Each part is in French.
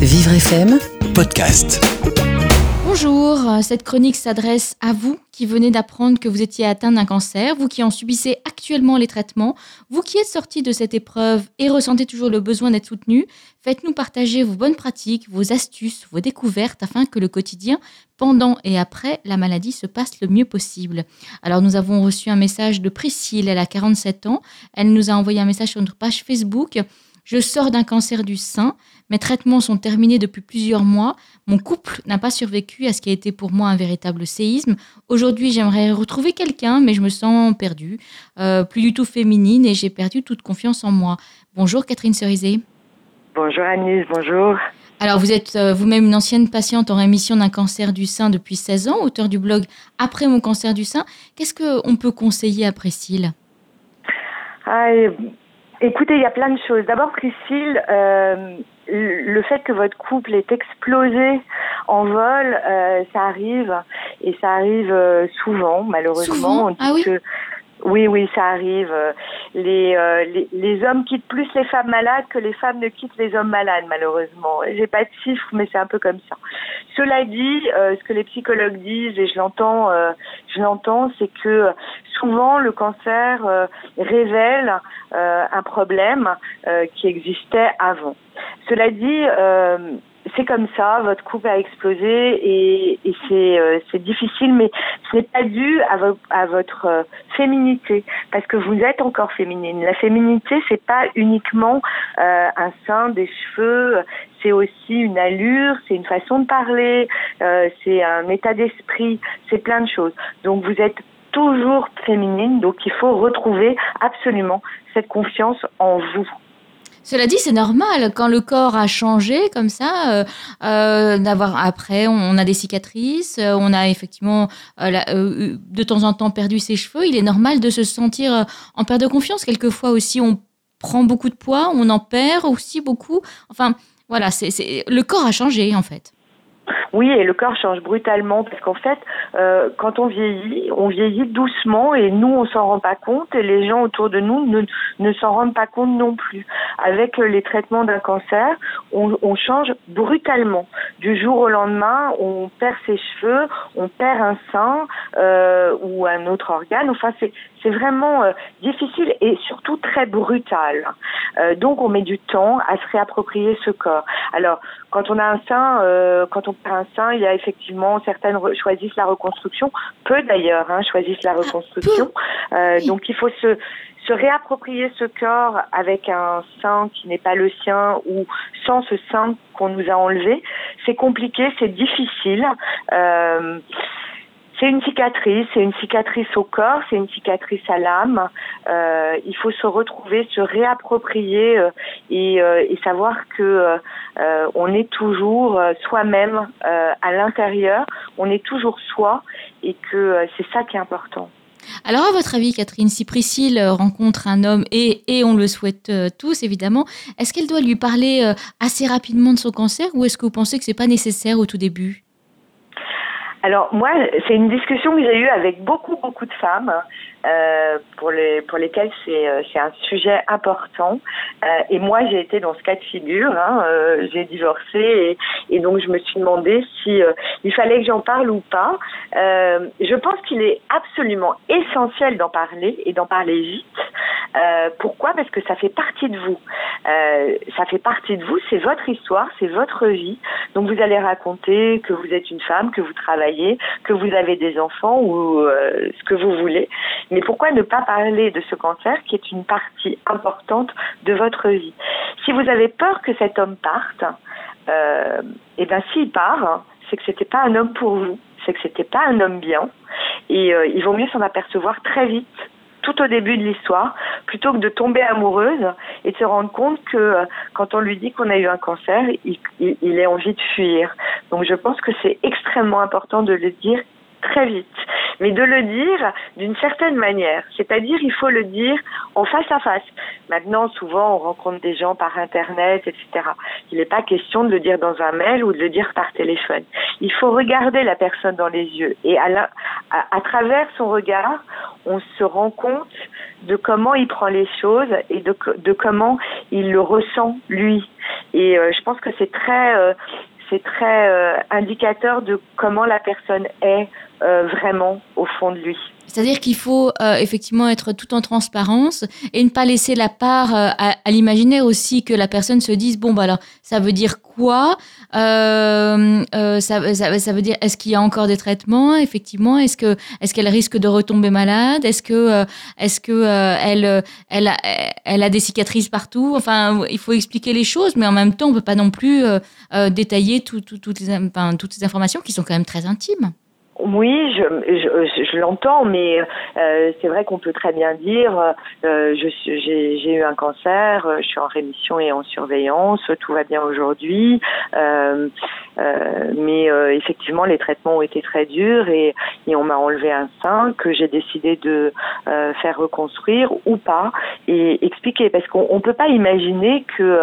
Vivre FM Podcast. Bonjour, cette chronique s'adresse à vous qui venez d'apprendre que vous étiez atteint d'un cancer, vous qui en subissez actuellement les traitements, vous qui êtes sorti de cette épreuve et ressentez toujours le besoin d'être soutenu, faites-nous partager vos bonnes pratiques, vos astuces, vos découvertes afin que le quotidien, pendant et après la maladie, se passe le mieux possible. Alors nous avons reçu un message de Priscille, elle a 47 ans, elle nous a envoyé un message sur notre page Facebook. Je sors d'un cancer du sein, mes traitements sont terminés depuis plusieurs mois, mon couple n'a pas survécu à ce qui a été pour moi un véritable séisme. Aujourd'hui, j'aimerais retrouver quelqu'un, mais je me sens perdue, euh, plus du tout féminine et j'ai perdu toute confiance en moi. Bonjour Catherine Cerizet. Bonjour Agnès, bonjour. Alors, vous êtes euh, vous-même une ancienne patiente en rémission d'un cancer du sein depuis 16 ans, auteur du blog Après mon cancer du sein. Qu'est-ce qu'on peut conseiller à Priscille? Ah, Écoutez, il y a plein de choses. D'abord, Priscille, euh, le fait que votre couple est explosé en vol, euh, ça arrive et ça arrive euh, souvent, malheureusement. Souvent ah oui. Oui, oui, ça arrive. Les, euh, les, les, hommes quittent plus les femmes malades que les femmes ne quittent les hommes malades, malheureusement. J'ai pas de chiffres, mais c'est un peu comme ça. Cela dit, euh, ce que les psychologues disent, et je l'entends, euh, je l'entends, c'est que souvent le cancer révèle un problème qui existait avant. Cela dit, c'est comme ça, votre couple a explosé et, et c'est euh, difficile, mais ce n'est pas dû à, votre euh, féminité, parce que vous êtes encore féminine. La féminité, c'est pas uniquement euh, un sein, des cheveux, c'est aussi une allure, c'est une façon de parler, euh, c'est un état d'esprit, c'est plein de choses. Donc vous êtes toujours féminine, donc il faut retrouver absolument cette confiance en vous. Cela dit, c'est normal quand le corps a changé comme ça, euh, euh, d'avoir après, on a des cicatrices, euh, on a effectivement de temps en temps perdu ses cheveux. Il est normal de se sentir en perte de confiance. Quelquefois aussi, on prend beaucoup de poids, on en perd aussi beaucoup. Enfin, voilà, c'est le corps a changé en fait. Oui, et le corps change brutalement parce qu'en fait, euh, quand on vieillit, on vieillit doucement et nous, on s'en rend pas compte et les gens autour de nous ne, ne s'en rendent pas compte non plus. Avec les traitements d'un cancer, on, on, change brutalement. Du jour au lendemain, on perd ses cheveux, on perd un sein euh, ou un autre organe. Enfin, c'est c'est vraiment euh, difficile et surtout très brutal. Euh, donc on met du temps à se réapproprier ce corps. Alors quand on a un sein, euh, quand on perd un sein, il y a effectivement certaines choisissent la reconstruction, peu d'ailleurs hein, choisissent la reconstruction. donc il faut se se réapproprier ce corps avec un sein qui n'est pas le sien ou sans ce sein qu'on nous a enlevé, c'est compliqué, c'est difficile. Euh, c'est une cicatrice, c'est une cicatrice au corps, c'est une cicatrice à l'âme. Euh, il faut se retrouver, se réapproprier euh, et, euh, et, savoir que on est toujours soi-même à l'intérieur, on est toujours soi et que c'est ça qui est important. Alors, à votre avis, Catherine, si Priscille rencontre un homme, et, et on le souhaite tous évidemment, est-ce qu'elle doit lui parler assez rapidement de son cancer ou est-ce que vous pensez que c'est pas nécessaire au tout début? Alors moi, c'est une discussion que j'ai eue avec beaucoup beaucoup de femmes euh, pour les pour lesquelles c'est euh, c'est un sujet important. Euh, et moi, j'ai été dans ce cas de figure. Hein, euh, j'ai divorcé et, et, donc je me suis demandé si euh, il fallait que j'en parle ou pas. je pense qu'il est absolument essentiel d'en parler et d'en parler vite. Pourquoi? Parce que ça fait partie de vous. ça fait partie de vous. C'est votre histoire, c'est votre vie. Donc vous allez raconter que vous êtes une femme, que vous travaillez que vous avez des enfants ou euh, ce que vous voulez. Mais pourquoi ne pas parler de ce cancer qui est une partie importante de votre vie? Si vous avez peur que cet homme parte, euh, et eh ben s'il part, c'est que c'était pas un homme pour vous, c'est que c'était pas un homme bien, et euh, il vaut mieux s'en apercevoir très vite tout au début de l'histoire, plutôt que de tomber amoureuse et de se rendre compte que euh, quand on lui dit qu'on a eu un cancer, il, a envie de fuir. Donc je pense que c'est extrêmement important de le dire très vite. Mais de le dire d'une certaine manière. C'est-à-dire, il faut le dire en face à face. Maintenant, souvent, on rencontre des gens par Internet, etc. Il n'est pas question de le dire dans un mail ou de le dire par téléphone. Il faut regarder la personne dans les yeux et à, la, à, travers son regard, on se rend compte de comment il prend les choses et de, de comment il le ressent lui. Et euh, je pense que c'est très, euh, c'est très euh, indicateur de comment la personne est vraiment au fond de lui. C'est-à-dire qu'il faut euh, effectivement être tout en transparence et ne pas laisser la part euh, à, l'imaginaire aussi que la personne se dise bon bah alors ça veut dire quoi euh, ça, ça, veut dire est-ce qu'il y a encore des traitements effectivement est-ce que est-ce qu'elle risque de retomber malade est-ce que est-ce que elle elle a, elle a des cicatrices partout? Enfin il faut expliquer les choses mais en même temps on peut pas non plus détailler toutes les enfin, toutes ces informations qui sont quand même très intimes. Oui, je, je, je l'entends, mais euh, c'est vrai qu'on peut très bien dire euh, j'ai eu un cancer, je suis en rémission et en surveillance, tout va bien aujourd'hui, euh, euh mais euh, effectivement les traitements ont été très durs et, on m'a enlevé un sein que j'ai décidé de euh, faire reconstruire ou pas et expliquer. Parce qu'on ne peut pas imaginer que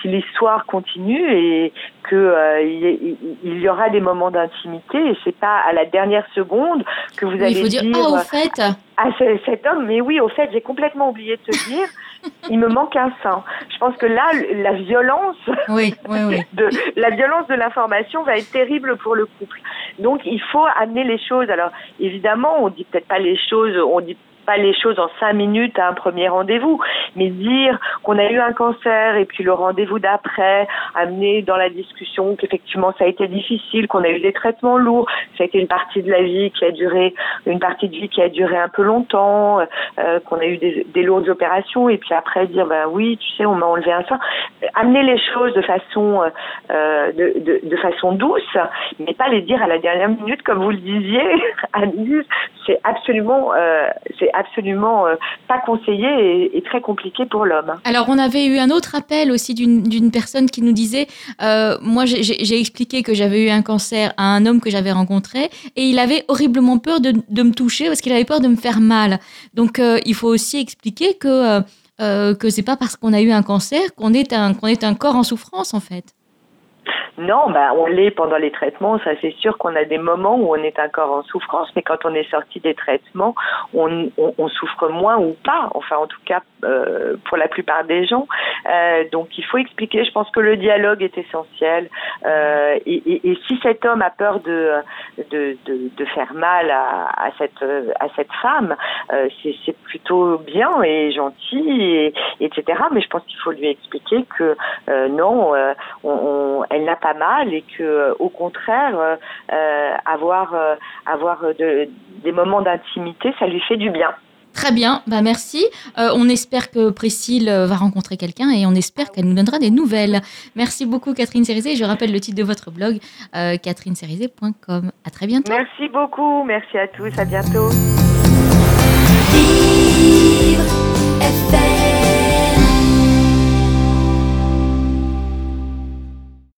si l'histoire continue et que il, il, y aura des moments d'intimité c'est pas à la dernière seconde que vous allez il faut dire, ah, au fait. à cet homme. Mais oui au fait j'ai complètement oublié de te dire il me manque un sein. Je pense que là la violence oui, oui, oui. de la violence de l'information va être terrible pour le couple. Donc il faut amener les choses. Alors évidemment on dit peut-être pas les choses on dit pas les choses en cinq minutes à un premier rendez-vous, mais dire qu'on a eu un cancer et puis le rendez-vous d'après, amener dans la discussion qu'effectivement ça a été difficile, qu'on a eu des traitements lourds, ça a été une partie de la vie qui a duré, une partie de vie qui a duré un peu longtemps, euh, qu'on a eu des, des, lourdes opérations et puis après dire ben oui, tu sais, on m'a enlevé un sein. Amener les choses de façon euh, de, façon douce, mais pas les dire à la dernière minute comme vous le disiez, c'est absolument euh, c'est absolument euh, pas conseillé et, très compliqué pour l'homme. Alors, on avait eu un autre appel aussi d'une personne qui nous disait, euh, moi j'ai expliqué que j'avais eu un cancer à un homme que j'avais rencontré et il avait horriblement peur de, de me toucher parce qu'il avait peur de me faire mal. Donc, euh, il faut aussi expliquer que que c'est pas parce qu'on a eu un cancer qu'on est un qu'on est un corps en souffrance en fait. Non, bah, on l'est pendant les traitements, ça c'est sûr qu'on a des moments où on est encore en souffrance, mais quand on est sorti des traitements, on, on, on souffre moins ou pas, enfin en tout cas euh, pour la plupart des gens. Euh, donc il faut expliquer, je pense que le dialogue est essentiel, euh, et, et, et, si cet homme a peur de, de, de, de faire mal à, à, cette, à cette femme, euh, c'est plutôt bien et gentil, et, etc. Mais je pense qu'il faut lui expliquer que euh, non, on, on, elle n'a pas mal et que euh, au contraire euh, euh, avoir avoir de, des moments d'intimité ça lui fait du bien. Très bien, bah merci. Euh, on espère que Priscille euh, va rencontrer quelqu'un et on espère qu'elle nous donnera des nouvelles. Merci beaucoup Catherine Cérizet. Je rappelle le titre de votre blog, euh, catherinecerizet.com. À très bientôt. Merci beaucoup, merci à tous, à bientôt.